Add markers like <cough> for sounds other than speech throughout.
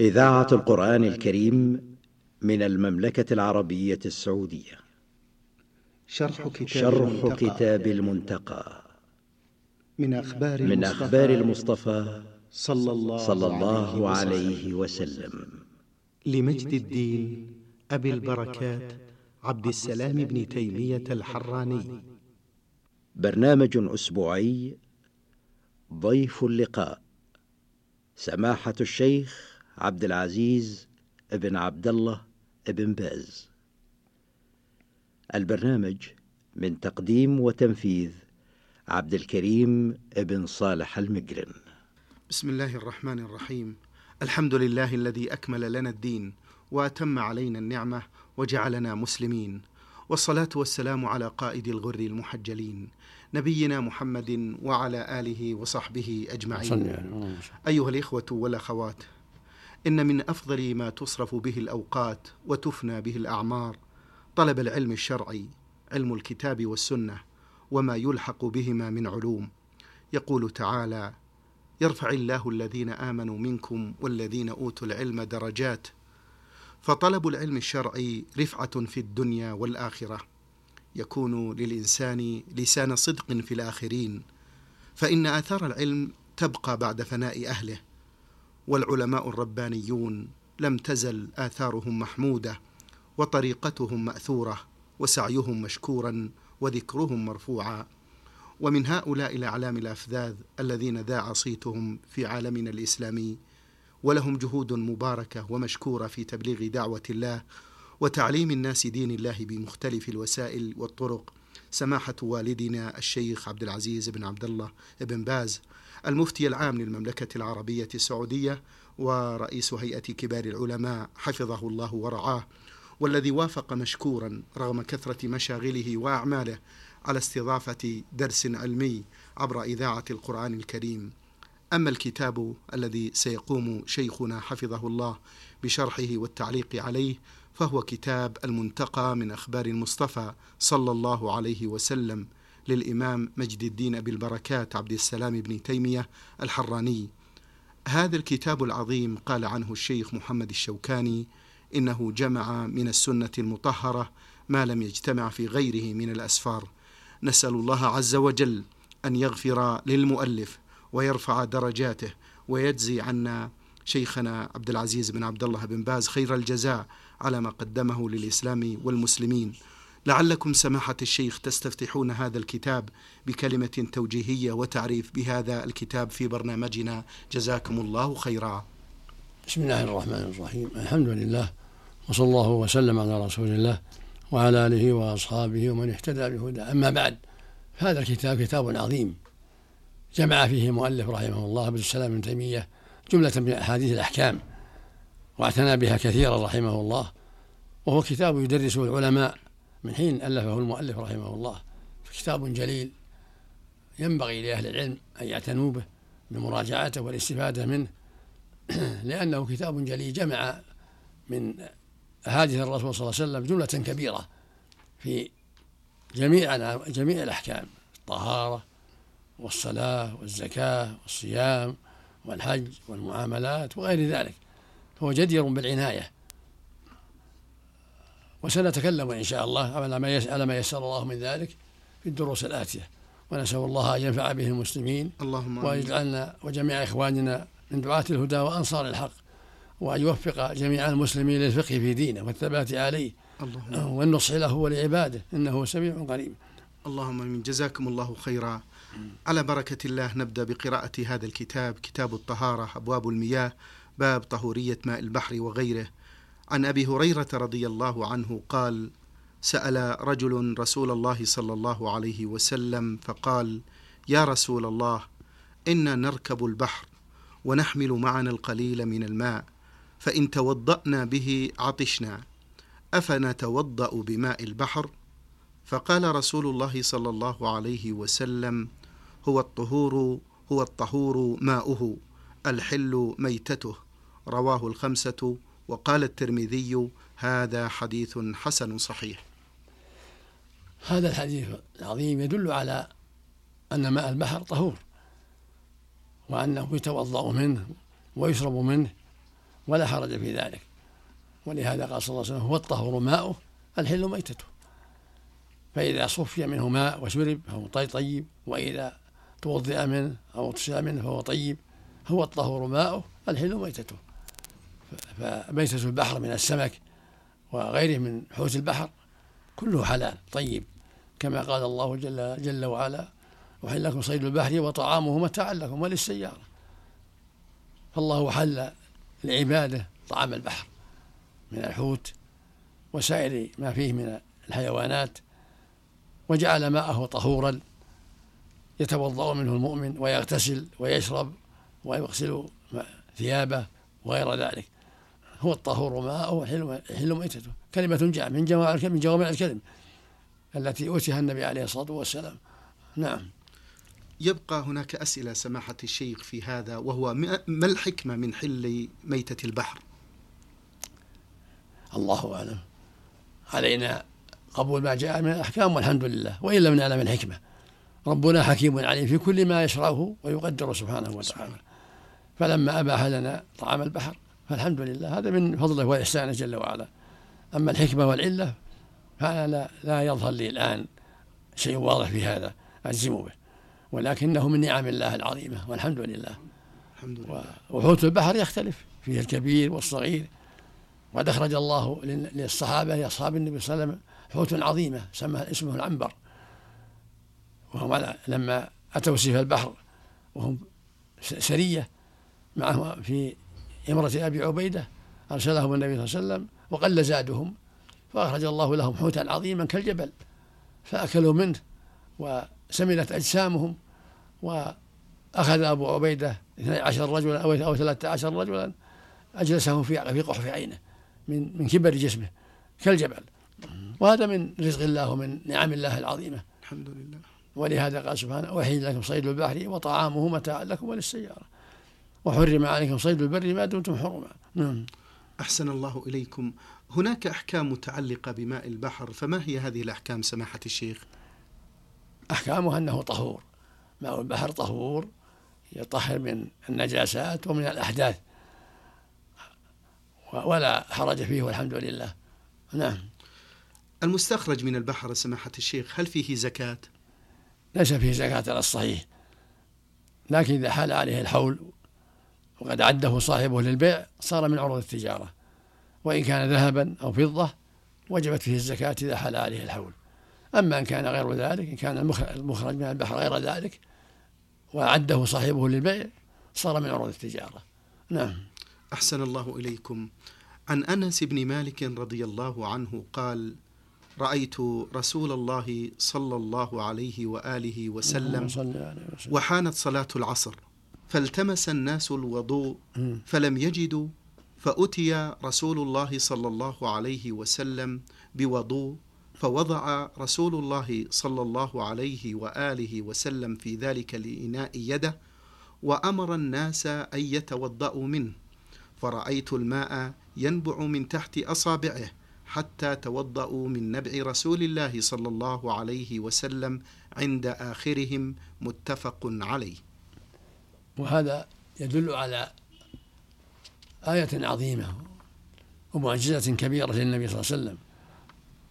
إذاعة القرآن الكريم من المملكة العربية السعودية. شرح كتاب, شرح المنتقى. كتاب المنتقى. من أخبار من المصطفى أخبار المصطفى صلى الله, صلى الله عليه عليه وسلم. لمجد الدين أبي البركات عبد السلام بن تيمية الحراني. برنامج أسبوعي ضيف اللقاء سماحة الشيخ عبد العزيز ابن عبد الله ابن باز. البرنامج من تقديم وتنفيذ عبد الكريم ابن صالح المقرن بسم الله الرحمن الرحيم. الحمد لله الذي أكمل لنا الدين وأتم علينا النعمة وجعلنا مسلمين. والصلاة والسلام على قائد الغر المحجلين نبينا محمد وعلى آله وصحبه أجمعين. أيها الإخوة والأخوات إن من أفضل ما تصرف به الأوقات وتفنى به الأعمار. طلب العلم الشرعي علم الكتاب والسنة وما يلحق بهما من علوم. يقول تعالى يرفع الله الذين آمنوا منكم والذين أوتوا العلم درجات. فطلب العلم الشرعي رفعة في الدنيا والآخرة. يكون للإنسان لسان صدق في الآخرين. فإن آثار العلم تبقى بعد فناء أهله. والعلماء الربانيون لم تزل آثارهم محمودة وطريقتهم مأثورة وسعيهم مشكورا وذكرهم مرفوعا. ومن هؤلاء الأعلام الأفذاذ الذين ذاع صيتهم في عالمنا الإسلامي ولهم جهود مباركة ومشكورة في تبليغ دعوة الله وتعليم الناس دين الله بمختلف الوسائل والطرق سماحة والدنا الشيخ عبد العزيز بن عبد الله بن باز المفتي العام للمملكة العربية السعودية ورئيس هيئة كبار العلماء حفظه الله ورعاه والذي وافق مشكورا رغم كثرة مشاغله وأعماله على استضافة درس علمي عبر إذاعة القرآن الكريم. أما الكتاب الذي سيقوم شيخنا حفظه الله بشرحه والتعليق عليه فهو كتاب المنتقى من أخبار المصطفى صلى الله عليه وسلم. للإمام مجد الدين أبي البركات عبد السلام بن تيمية الحراني. هذا الكتاب العظيم قال عنه الشيخ محمد الشوكاني إنه جمع من السنة المطهرة ما لم يجتمع في غيره من الأسفار. نسأل الله عز وجل أن يغفر للمؤلف ويرفع درجاته ويجزي عنا شيخنا عبد العزيز بن عبد الله بن باز خير الجزاء على ما قدمه للإسلام والمسلمين. لعلكم سماحة الشيخ تستفتحون هذا الكتاب بكلمة توجيهية وتعريف بهذا الكتاب في برنامجنا. جزاكم الله خيرا. بسم الله الرحمن الرحيم. الحمد لله وصلى الله وسلم على رسول الله وعلى آله وأصحابه ومن اهتدى بهدى أما بعد هذا الكتاب كتاب عظيم. جمع فيه مؤلف رحمه الله عبد السلام بن تيمية جملة من أحاديث الأحكام واعتنى بها كثيرا رحمه الله وهو كتاب يدرسه العلماء من حين ألفه المؤلف رحمه الله كتاب جليل ينبغي لأهل العلم أن يعتنوا به بمراجعته والاستفادة منه <clears throat> لأنه كتاب جليل جمع من أحاديث الرسول صلى الله عليه وسلم جملة كبيرة في جميع جميع الأحكام الطهارة والصلاة والزكاة والصيام والحج والمعاملات وغير ذلك. فهو جدير بالعناية. وسنتكلم إن شاء الله على ما على ما يسر الله من ذلك في الدروس الآتية. ونسأل الله أن ينفع به المسلمين اللهم ويجعلنا وجميع إخواننا من دعاة الهدى وأنصار الحق وأن يوفق جميع المسلمين للفقه في دينه والثبات عليه اللهم والنصح له ولعباده إنه سميع قريب. اللهم من جزاكم الله خيرا. على بركة الله نبدأ بقراءة هذا الكتاب كتاب الطهارة أبواب المياه باب طهورية ماء البحر وغيره. عن أبي هريرة رضي الله عنه قال سأل رجل رسول الله صلى الله عليه وسلم فقال يا رسول الله إنا نركب البحر ونحمل معنا القليل من الماء فإن توضأنا به عطشنا أفنتوضأ بماء البحر؟ فقال رسول الله صلى الله عليه وسلم هو الطهور هو الطهور ماؤه الحل ميتته رواه الخمسة وقال الترمذي هذا حديث حسن صحيح. هذا الحديث العظيم يدل على أن ماء البحر طهور وأنه يتوضأ منه ويشرب منه ولا حرج في ذلك. ولهذا قال صلى الله عليه وسلم هو الطهور ماؤه الحل ميتته. فإذا صفي منه ماء وشرب فهو طيب وإذا توضئ منه أو اغتسل منه فهو طيب. هو الطهور ماؤه الحل ميتته. فميتة البحر من السمك وغيره من حوت البحر كله حلال طيب. كما قال الله جل, جل وعلا أحل لكم صيد البحر وطعامه متاعا لكم وللسيارة. فالله حل لعباده طعام البحر من الحوت وسائر ما فيه من الحيوانات وجعل ماءه طهورا يتوضأ منه المؤمن ويغتسل ويشرب ويغسل ثيابه وغير ذلك. هو الطهور ماءه حل ميتته كلمة جاء من جوامع من جوامع الكلم التي أوتيها النبي عليه الصلاة والسلام. نعم. يبقى هناك أسئلة سماحة الشيخ في هذا وهو ما الحكمة من حل ميتة البحر؟ الله أعلم. علينا قبول ما جاء من الأحكام والحمد لله وإن لم نعلم الحكمة. ربنا حكيم عليم في كل ما يشرعه ويقدره سبحانه وتعالى. فلما أباح لنا طعام البحر فالحمد لله هذا من فضله وإحسانه جل وعلا. أما الحكمة والعلة فأنا لا, لا يظهر لي الآن شيء واضح في هذا أجزم به. ولكنه من نعم الله العظيمة والحمد لله. الحمد لله. وحوت البحر يختلف فيه الكبير والصغير. وقد أخرج الله للصحابة لأصحاب النبي صلى الله عليه وسلم حوت عظيمة سمى اسمه العنبر. وهم لما أتوا سيف البحر وهم سرية معهم في إمرة أبي عبيدة أرسلهم النبي صلى الله عليه وسلم وقل زادهم فأخرج الله لهم حوتا عظيما كالجبل فأكلوا منه وسمنت أجسامهم وأخذ أبو عبيدة 12 رجلا أو أو 13 رجلا أجلسهم في في قحف عينه من من كبر جسمه كالجبل. وهذا من رزق الله ومن نعم الله العظيمة. الحمد لله. ولهذا قال سبحانه وحيد لكم صيد البحر وطعامه متاعا لكم وللسيارة. وحرم عليكم صيد البر ما دمتم حرما. نعم. أحسن الله إليكم. هناك أحكام متعلقة بماء البحر فما هي هذه الأحكام سماحة الشيخ؟ أحكامها أنه طهور. ماء البحر طهور يطهر من النجاسات ومن الأحداث. ولا حرج فيه والحمد لله. نعم. المستخرج من البحر سماحة الشيخ هل فيه زكاة؟ ليس فيه زكاة على الصحيح. لكن إذا حال عليه الحول وقد عده صاحبه للبيع صار من عروض التجارة. وإن كان ذهبا أو فضة وجبت فيه الزكاة إذا حال عليه الحول. أما إن كان غير ذلك إن كان المخرج من البحر غير ذلك وعده صاحبه للبيع صار من عروض التجارة. نعم. أحسن الله إليكم. عن أنس بن مالك رضي الله عنه قال رأيت رسول الله صلى الله عليه وآله وسلم. وحانت صلاة العصر. فالتمس الناس الوضوء فلم يجدوا فأتي رسول الله صلى الله عليه وسلم بوضوء فوضع رسول الله صلى الله عليه وآله وسلم في ذلك الإناء يده وأمر الناس أن يتوضأوا منه. فرأيت الماء ينبع من تحت أصابعه حتى توضأوا من نبع رسول الله صلى الله عليه وسلم عند آخرهم متفق عليه. وهذا يدل على آية عظيمة ومعجزة كبيرة للنبي صلى الله عليه وسلم.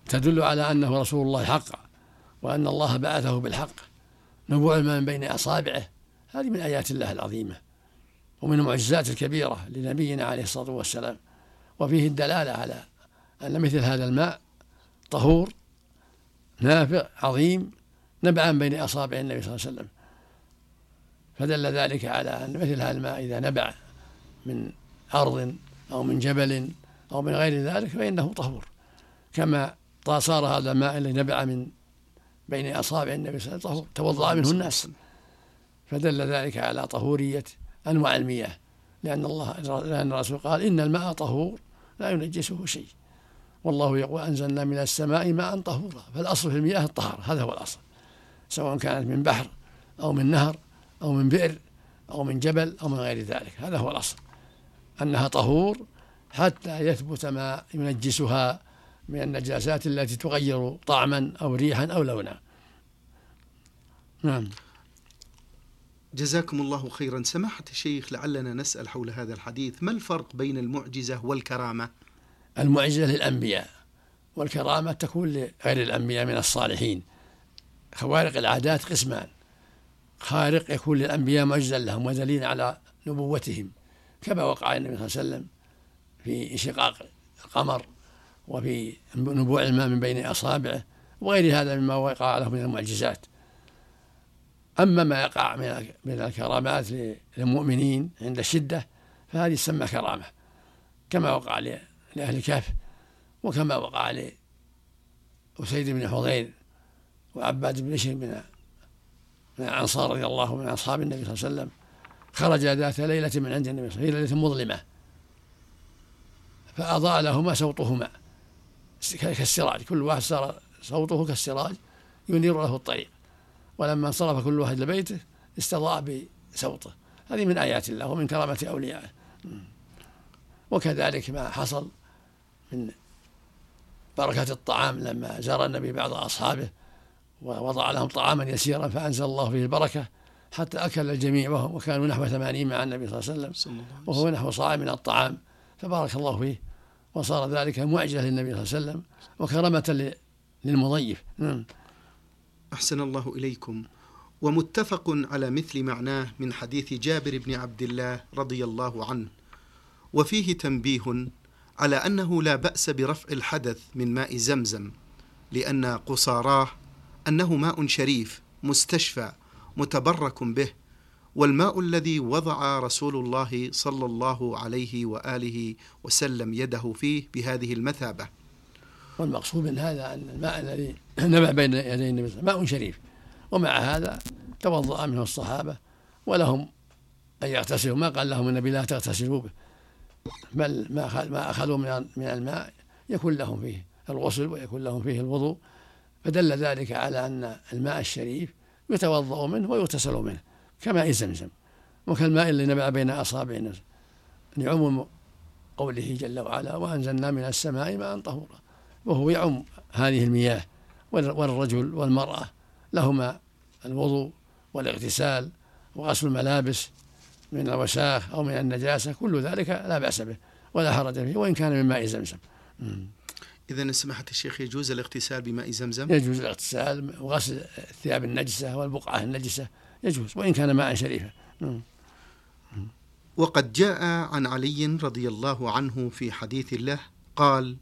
تدل على أنه رسول الله حقا وأن الله بعثه بالحق. نبوع الماء من بين أصابعه. هذه من آيات الله العظيمة ومن المعجزات الكبيرة لنبينا عليه الصلاة والسلام. وفيه الدلالة على أن مثل هذا الماء طهور نافع عظيم نبع بين أصابع النبي صلى الله عليه وسلم. فدل ذلك على أن مثل هذا الماء إذا نبع من أرض أو من جبل أو من غير ذلك فإنه طهور. كما صار هذا الماء الذي نبع من بين أصابع النبي صلى الله عليه وسلم توضأ منه الناس. فدل ذلك على طهورية أنواع المياه. لأن الله لأن الرسول قال إن الماء طهور لا ينجسه شيء. والله يقول أنزلنا من السماء ماء طهورا. فالأصل في المياه الطهارة. هذا هو الأصل. سواء كانت من بحر أو من نهر. أو من بئر أو من جبل أو من غير ذلك. هذا هو الأصل. أنها طهور حتى يثبت ما ينجسها من النجاسات التي تغير طعما أو ريحا أو لونا. نعم. جزاكم الله خيرا. سماحة الشيخ لعلنا نسأل حول هذا الحديث. ما الفرق بين المعجزة والكرامة؟ المعجزة للأنبياء والكرامة تكون لغير الأنبياء من الصالحين. خوارق العادات قسمان. خارق يكون للأنبياء معجزا لهم ودليل على نبوتهم كما وقع النبي صلى الله عليه وسلم في انشقاق القمر وفي نبوع الماء من بين أصابعه وغير هذا مما وقع له من المعجزات. أما ما يقع من الكرامات للمؤمنين عند الشدة فهذه تسمى كرامة كما وقع لأهل الكهف وكما وقع لأسيد بن حضير وعباد بن بشر من من الأنصار رضي الله من أصحاب النبي صلى الله عليه وسلم. خرج ذات ليلة من عند النبي صلى الله عليه وسلم ليلة مظلمة. فأضاء لهما صوتهما. كالسراج كل واحد صار صوته كالسراج ينير له الطريق. ولما انصرف كل واحد لبيته استضاء بصوته. هذه من آيات الله ومن كرامة أوليائه. وكذلك ما حصل من بركة الطعام لما زار النبي بعض أصحابه. ووضع لهم طعاما يسيرا فأنزل الله فيه البركة حتى أكل الجميع وهم وكانوا نحو ثمانين مع النبي صلى الله عليه وسلم. وهو نحو صاع من الطعام. فبارك الله فيه. وصار ذلك معجزة للنبي صلى الله عليه وسلم وكرامة للمضيف. نعم. أحسن الله إليكم. ومتفق على مثل معناه من حديث جابر بن عبد الله رضي الله عنه. وفيه تنبيه على أنه لا بأس برفع الحدث من ماء زمزم لأن قصاراه أنه ماء شريف مستشفى متبرك به والماء الذي وضع رسول الله صلى الله عليه وآله وسلم يده فيه بهذه المثابة. والمقصود من هذا أن الماء الذي <clears throat> نبع بين يدي النبي ماء شريف. ومع هذا توضأ منه الصحابة ولهم أن يغتسلوا. ما قال لهم النبي لا تغتسلوا به. بل ما من من الماء يكون لهم فيه الغسل ويكون لهم فيه الوضوء. فدل ذلك على أن الماء الشريف يتوضأ منه ويغتسل منه كماء زمزم. وكالماء اللي نبع بين أصابعنا لعموم قوله جل وعلا وأنزلنا من السماء ماء طهورا. وهو يعم هذه المياه والرجل والمرأة لهما الوضوء والاغتسال وغسل الملابس من الوساخ أو من النجاسة كل ذلك لا بأس به ولا حرج فيه وإن كان من ماء زمزم. إذا سماحة الشيخ يجوز الاغتسال بماء زمزم؟ يجوز الاغتسال وغسل الثياب النجسة والبقعة النجسة يجوز وإن كان ماء شريفا. وقد جاء عن علي رضي الله عنه في حديث له قال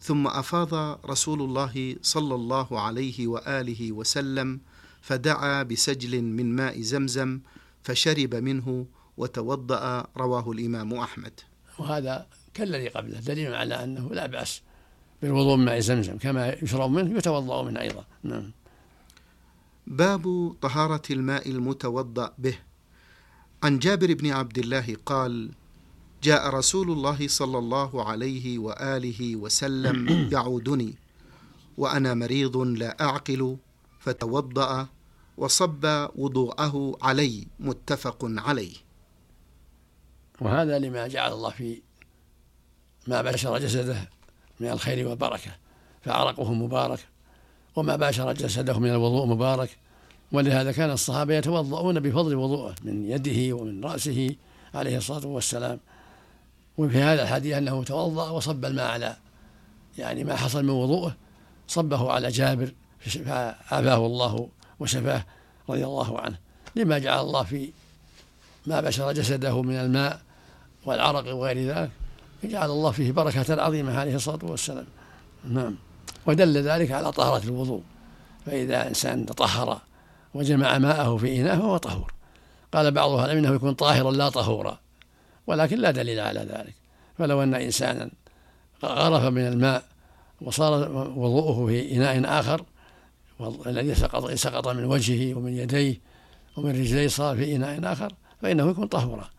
ثم أفاض رسول الله صلى الله عليه وآله وسلم فدعا بسجل من ماء زمزم فشرب منه وتوضأ رواه الإمام أحمد وهذا كالذي قبله دليل على أنه لا بأس بالوضوء من ماء زمزم كما يشرب منه يتوضأ منه أيضا. نعم. باب طهارة الماء المتوضأ به. عن جابر بن عبد الله قال جاء رسول الله صلى الله عليه وآله وسلم <coughs> يعودني وأنا مريض لا أعقل فتوضأ وصب وضوءه علي متفق عليه. وهذا لما جعل الله في ما بشر جسده من الخير والبركة. فعرقه مبارك وما باشر جسده من الوضوء مبارك. ولهذا كان الصحابة يتوضؤون بفضل وضوءه من يده ومن رأسه عليه الصلاة والسلام. وفي هذا الحديث أنه توضأ وصب الماء على يعني ما حصل من وضوءه صبه على جابر فعافاه الله وشفاه رضي الله عنه. لما جعل الله في ما بشر جسده من الماء والعرق وغير ذلك جعل الله فيه بركة عظيمة عليه الصلاة والسلام. نعم. ودل ذلك على طهارة الوضوء. فإذا إنسان تطهر وجمع ماءه في إناء فهو طهور. قال بعض أهل العلم إنه يكون طاهرا لا طهورا ولكن لا دليل على ذلك. فلو أن إنسانا غرف من الماء وصار وضوءه في إناء آخر الذي سقط سقط من وجهه ومن يديه ومن رجليه صار في إناء آخر فإنه يكون طهورا.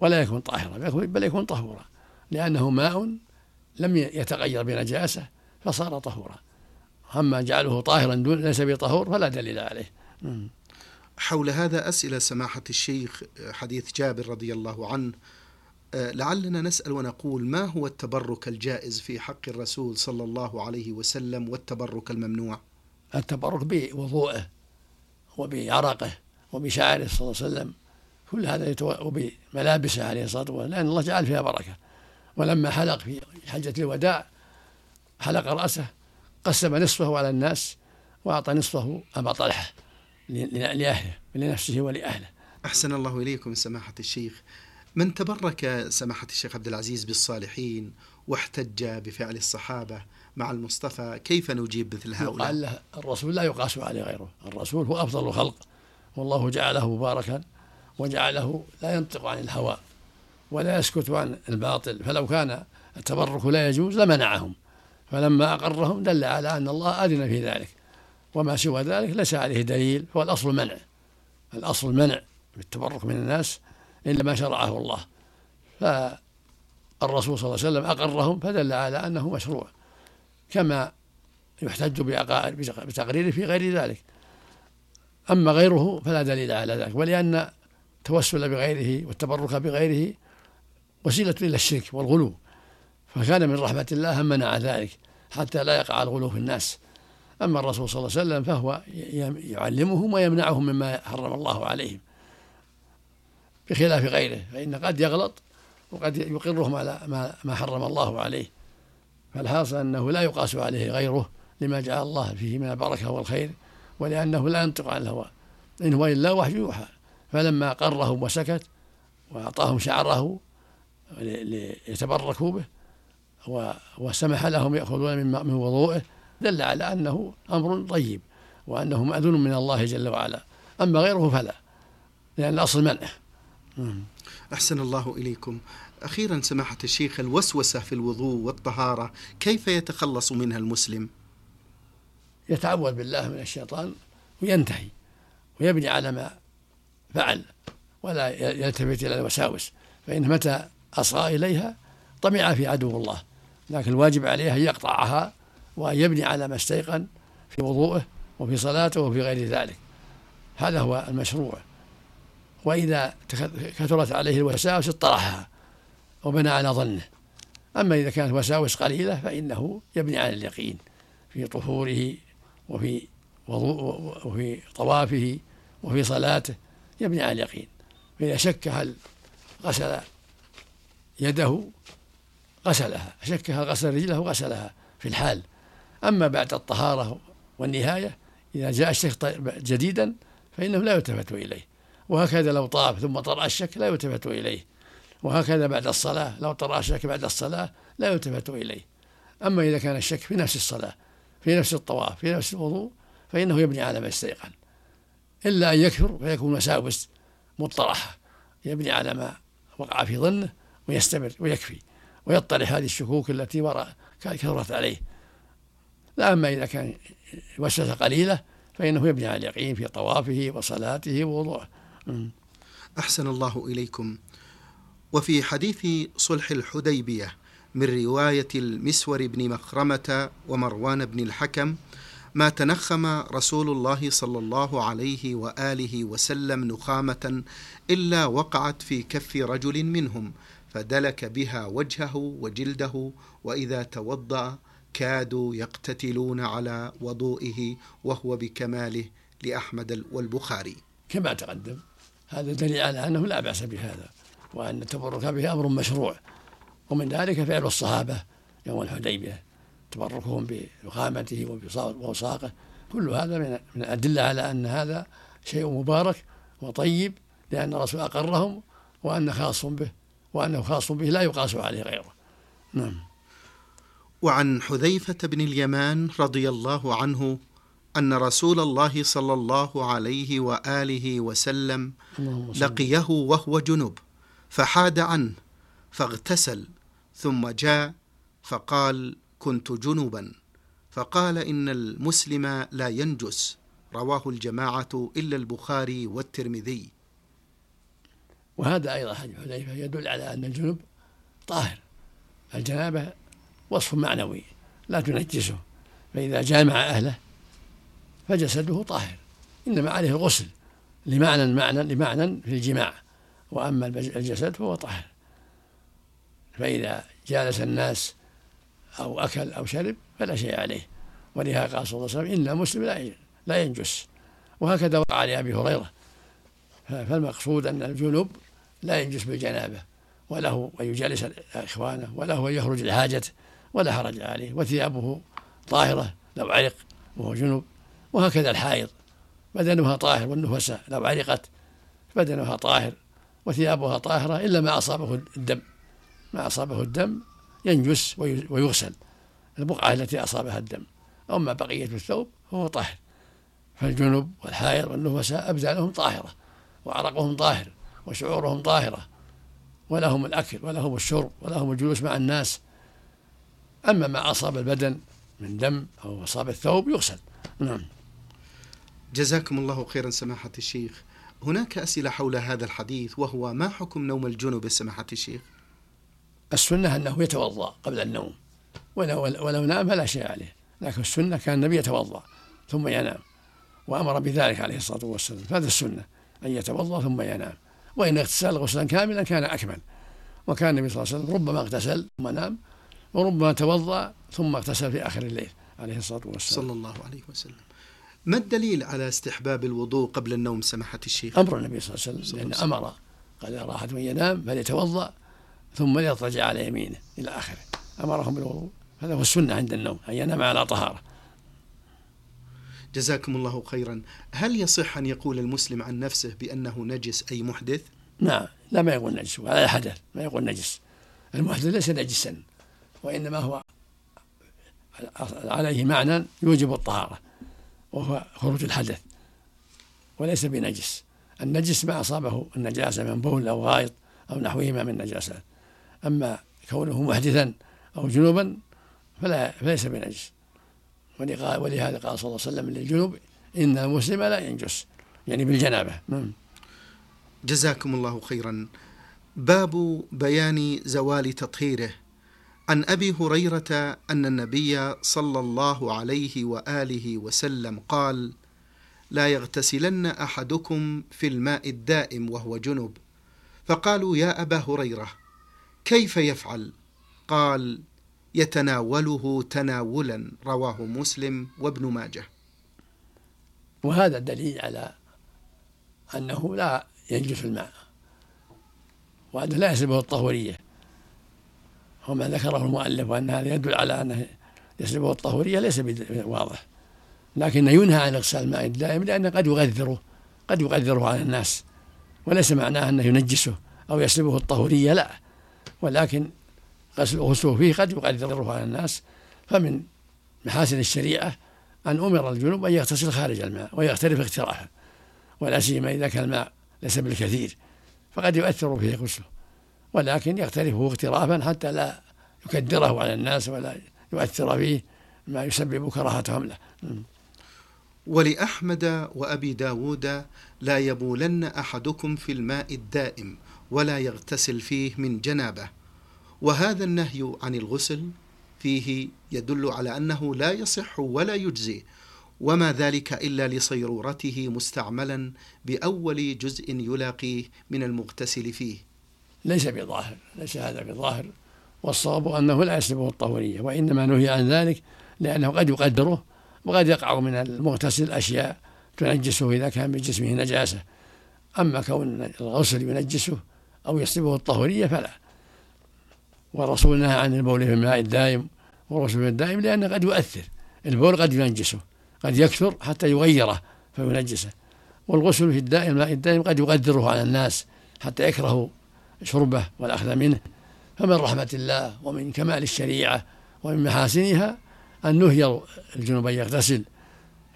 ولا يكون طاهرا بل يكون طهورا. لأنه ماء لم يتغير بنجاسة فصار طهورا. أما جعله طاهرا دون ليس بطهور فلا دليل عليه. حول هذا أسئلة سماحة الشيخ حديث جابر رضي الله عنه آه، لعلنا نسأل ونقول ما هو التبرك الجائز في حق الرسول صلى الله عليه وسلم والتبرك الممنوع؟ التبرك بوضوءه وبعرقه وبشعره صلى الله عليه وسلم. كل هذا. وبملابسه عليه الصلاة والسلام. لأن الله جعل فيها بركة. ولما حلق في حجة الوداع حلق رأسه قسم نصفه على الناس وأعطى نصفه أبا طلحة لأهله لنفسه ولأهله. أحسن الله إليكم سماحة الشيخ. من تبرك سماحة الشيخ عبد العزيز بالصالحين واحتج بفعل الصحابة مع المصطفى كيف نجيب مثل هؤلاء؟ له الرسول لا يقاس عليه غيره. الرسول هو أفضل الخلق والله جعله مباركا وجعله لا ينطق عن الهوى. ولا يسكت عن الباطل. فلو كان التبرك لا يجوز لمنعهم. فلما أقرهم دل على أن الله أذن في ذلك. وما سوى ذلك ليس عليه دليل هو الأصل منع الأصل منع بالتبرك من الناس إلا ما شرعه الله. فالرسول صلى الله عليه وسلم أقرهم فدل على أنه مشروع. كما يحتج بتقريره في غير ذلك. أما غيره فلا دليل على ذلك. ولأن التوسل بغيره والتبرك بغيره وسيلة إلى الشرك والغلو. فكان من رحمة الله منع ذلك حتى لا يقع الغلو في الناس. أما الرسول صلى الله عليه وسلم فهو يعلمهم ويمنعهم مما حرم الله عليهم بخلاف غيره فإن قد يغلط وقد يقرهم على ما, حرم الله عليه. فالحاصل أنه لا يقاس عليه غيره لما جعل الله فيه من البركة والخير ولأنه لا ينطق عن الهوى. إن هو إلا وحي يوحى. فلما قرهم وسكت وأعطاهم شعره ليتبركوا به وسمح لهم يأخذون من وضوءه دل على أنه أمر طيب وأنه مأذون من الله جل وعلا. أما غيره فلا لأن الأصل منعه أحسن الله إليكم. أخيرا سماحة الشيخ الوسوسة في الوضوء والطهارة كيف يتخلص منها المسلم؟ يتعوذ بالله من الشيطان وينتهي ويبني على ما فعل ولا يلتفت إلى الوساوس فإن متى أصغى إليها طمع في عدو الله لكن الواجب عليه أن يقطعها وأن يبني على ما استيقن في وضوءه وفي صلاته وفي غير ذلك. هذا هو المشروع. وإذا كثرت عليه الوساوس اطرحها وبنى على ظنه. أما إذا كانت وساوس قليلة فإنه يبني على اليقين في طهوره وفي وضوء وفي طوافه وفي صلاته يبني على اليقين. فإذا شك هل غسل يده غسلها شك هل غسل رجله غسلها في الحال. أما بعد الطهارة والنهاية إذا جاء الشك جديدا فإنه لا يلتفت إليه. وهكذا لو طاف ثم طرأ الشك لا يلتفت إليه. وهكذا بعد الصلاة لو طرأ الشك بعد الصلاة لا يلتفت إليه. أما إذا كان الشك في نفس الصلاة في نفس الطواف في نفس الوضوء فإنه يبني على ما استيقن إلا أن يكثر فيكون وساوس مطرحة يبني على ما وقع في ظنه. ويستمر ويكفي ويطرح هذه الشكوك التي وراء كثرت عليه. لا أما إذا كان وسوسة قليلة فإنه يبني على اليقين في طوافه وصلاته ووضوءه أحسن الله إليكم. وفي حديث صلح الحديبية من رواية المسور بن مخرمة ومروان بن الحكم ما تنخم رسول الله صلى الله عليه وآله وسلم نخامة إلا وقعت في كف رجل منهم فدلك بها وجهه وجلده وإذا توضأ كادوا يقتتلون على وضوئه وهو بكماله لأحمد والبخاري. كما تقدم هذا دليل على أنه لا بأس بهذا وأن التبرك به أمر مشروع. ومن ذلك فعل الصحابة يوم الحديبية تبركهم بفخامته ووساقه. كل هذا من الأدلة على أن هذا شيء مبارك وطيب لأن الرسول أقرهم وأن خاص به. وأنه خاص به لا يقاس عليه غيره. نعم. وعن حذيفة بن اليمان رضي الله عنه أن رسول الله صلى الله عليه وآله وسلم لقيه وهو جنب فحاد عنه فاغتسل ثم جاء فقال كنت جنبا فقال إن المسلم لا ينجس رواه الجماعة إلا البخاري والترمذي. وهذا أيضا حديث حذيفة يدل على أن الجنب طاهر. الجنابة وصف معنوي لا تنجسه فإذا جامع أهله فجسده طاهر. إنما عليه الغسل لمعنى معنى لمعنى في الجماع وأما الجسد فهو طاهر. فإذا جالس الناس أو أكل أو شرب فلا شيء عليه. ولهذا قال صلى الله عليه وسلم إن المسلم لا لا ينجس. وهكذا وقع لأبي هريرة. فالمقصود أن الجنوب لا ينجس بالجنابة وله أن يجالس إخوانه وله أن يخرج لحاجته ولا حرج عليه وثيابه طاهرة لو علق وهو جنوب وهكذا الحائض. بدنها طاهر والنفساء لو علقت بدنها طاهر وثيابها طاهرة إلا ما أصابه الدم. ما أصابه الدم ينجس ويغسل. البقعة التي أصابها الدم. أما بقية الثوب فهو طاهر. فالجنب والحائض والنفساء أبدانهم طاهرة وعرقهم طاهر. وشعورهم طاهرة ولهم الأكل ولهم الشرب ولهم الجلوس مع الناس. أما ما أصاب البدن من دم أو أصاب الثوب يغسل. نعم. جزاكم الله خيرا سماحة الشيخ. هناك أسئلة حول هذا الحديث وهو ما حكم نوم الجنوب سماحة الشيخ؟ السنة أنه يتوضأ قبل النوم. ولو, ولو نام فلا شيء عليه. لكن السنة كان النبي يتوضأ ثم ينام. وأمر بذلك عليه الصلاة والسلام. هذا السنة أن يتوضأ ثم ينام. وإن اغتسل غسلا كاملا كان أكمل. وكان النبي صلى الله عليه وسلم ربما اغتسل ثم نام وربما توضأ ثم اغتسل في آخر الليل عليه الصلاة والسلام. صلى الله عليه وسلم. ما الدليل على استحباب الوضوء قبل النوم سماحة الشيخ؟ أمر النبي صلى الله عليه وسلم لأن أمر قال إذا راحت من ينام فليتوضأ ثم ليضطجع على يمينه إلى آخره. أمرهم بالوضوء هذا هو السنة عند النوم أن ينام على طهارة. جزاكم الله خيرا. هل يصح أن يقول المسلم عن نفسه بأنه نجس أي محدث؟ نعم لا ما يقول نجس ولا حدث ما يقول نجس. المحدث ليس نجسا وإنما هو عليه معنى يوجب الطهارة وهو خروج الحدث وليس بنجس. النجس ما أصابه النجاسة من بول أو غائط أو نحوهما من النجاسات أما كونه محدثا أو جنوبا فلا فليس بنجس. ولهذا قال صلى الله عليه وسلم للجنوب إن المسلم لا ينجس. يعني بالجنابة. نعم. جزاكم الله خيرا. باب بيان زوال تطهيره. عن أبي هريرة أن النبي صلى الله عليه وآله وسلم قال لا يغتسلن أحدكم في الماء الدائم وهو جنب فقالوا يا أبا هريرة كيف يفعل؟ قال يتناوله تناولا رواه مسلم وابن ماجه. وهذا دليل على أنه لا ينجس الماء وأنه لا يسلبه الطهورية. وما ذكره المؤلف وأن هذا يدل على أنه يسلبه الطهورية ليس واضح لكن ينهى عن إغسال الماء الدائم لأنه قد يغذره قد يغذره على الناس. وليس معناه أنه ينجسه أو يسلبه الطهورية لا. ولكن غسله فيه قد يقدره على الناس فمن محاسن الشريعة أن أمر الجنوب أن يغتسل خارج الماء ويغترف اغترافا ولا سيما إذا كان الماء ليس بالكثير فقد يؤثر فيه غسله ولكن يغترفه اغترافا حتى لا يكدره على الناس ولا يؤثر فيه ما يسبب كراهتهم له. ولأحمد وأبي داود لا يبولن أحدكم في الماء الدائم ولا يغتسل فيه من جنابه. وهذا النهي عن الغسل فيه يدل على أنه لا يصح ولا يجزي وما ذلك إلا لصيرورته مستعملا بأول جزء يلاقيه من المغتسل فيه. ليس بظاهر، ليس هذا بظاهر والصواب أنه لا يسلبه الطهورية وإنما نهي عن ذلك لأنه قد يقدره وقد يقع من المغتسل أشياء تنجسه إذا كان بجسمه نجاسة. أما كون الغسل ينجسه أو يسلبه الطهورية فلا. والرسول نهى عن البول في الماء الدائم والغسل في الدائم لأنه قد يؤثر. البول قد ينجسه قد يكثر حتى يغيره فينجسه. والغسل في الدائم الماء الدائم قد يقدره على الناس حتى يكرهوا شربه والأخذ منه. فمن رحمة الله ومن كمال الشريعة ومن محاسنها أن نهي الجنوب أن يغتسل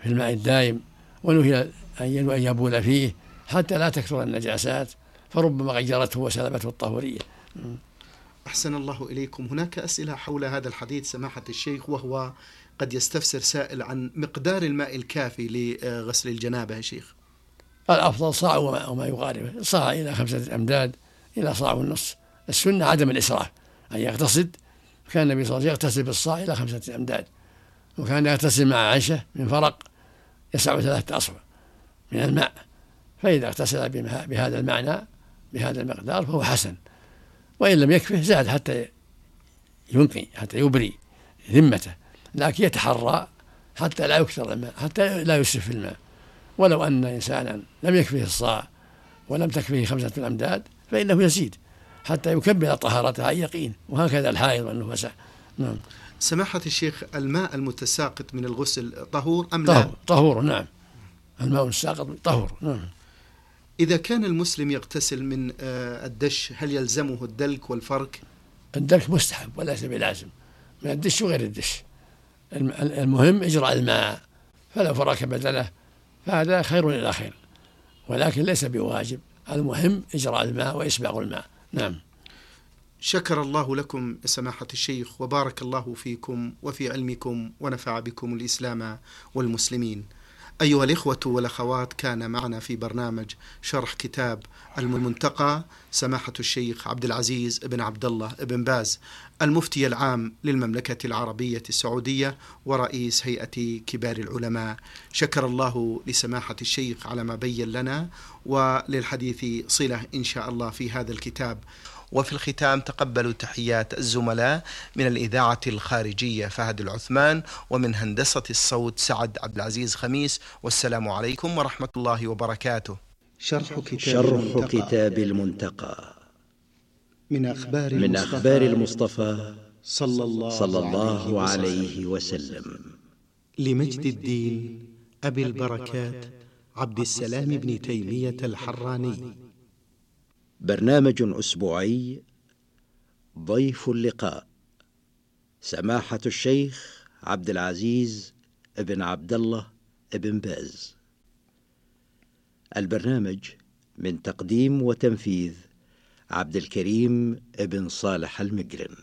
في الماء الدائم ونهي أن يبول فيه حتى لا تكثر النجاسات فربما غيرته وسلبته الطهورية. أحسن الله إليكم. هناك أسئلة حول هذا الحديث سماحة الشيخ وهو قد يستفسر سائل عن مقدار الماء الكافي لغسل الجنابة يا شيخ. الأفضل صاع وما, يقاربه صاع إلى خمسة أمداد إلى صاع ونصف السنة عدم الإسراف. أن يغتصد كان النبي صلى الله عليه وسلم يغتسل بالصاع إلى خمسة أمداد. وكان يغتسل مع عائشة من فرق يسع ثلاثة أصبع من الماء. فإذا اغتسل بهذا المعنى بهذا المقدار فهو حسن. وإن لم يكفه زاد حتى ينقي حتى يبري ذمته لكن يتحرى حتى لا يكثر الماء حتى لا يسرف في الماء. ولو أن إنسانا لم يكفه الصاع ولم تكفيه خمسة الأمداد فإنه يزيد حتى يكمل طهارتها عن يقين وهكذا الحائض والنفساء نعم. سماحة الشيخ الماء المتساقط من الغسل طهور أم طهور لا؟ طهور نعم. الماء الساقط طهور نعم. إذا كان المسلم يغتسل من آه، الدش هل يلزمه الدلك والفرك؟ الدلك مستحب وليس بلازم. من الدش وغير الدش. الم- المهم إجراء الماء. فلو فرك بدله فهذا خير إلى خير. ولكن ليس بواجب. المهم إجراء الماء وإسباغ الماء. نعم. شكر الله لكم سماحة الشيخ وبارك الله فيكم وفي علمكم ونفع بكم الإسلام والمسلمين. أيها الإخوة والأخوات كان معنا في برنامج شرح كتاب المنتقى سماحة الشيخ عبد العزيز بن عبد الله بن باز المفتي العام للمملكة العربية السعودية ورئيس هيئة كبار العلماء. شكر الله لسماحة الشيخ على ما بين لنا وللحديث صلة إن شاء الله في هذا الكتاب. وفي الختام تقبلوا تحيات الزملاء من الإذاعة الخارجية فهد العثمان ومن هندسة الصوت سعد عبد العزيز خميس والسلام عليكم ورحمة الله وبركاته. شرح كتاب شرح المنتقى. كتاب المنتقى. من أخبار من المصطفى أخبار المصطفى صلى الله, صلى الله. عليه وسلم. لمجد الدين أبي البركات عبد السلام بن تيمية الحراني. برنامج أسبوعي ضيف اللقاء سماحة الشيخ عبد العزيز بن عبد الله بن باز. البرنامج من تقديم وتنفيذ عبد الكريم بن صالح المقرن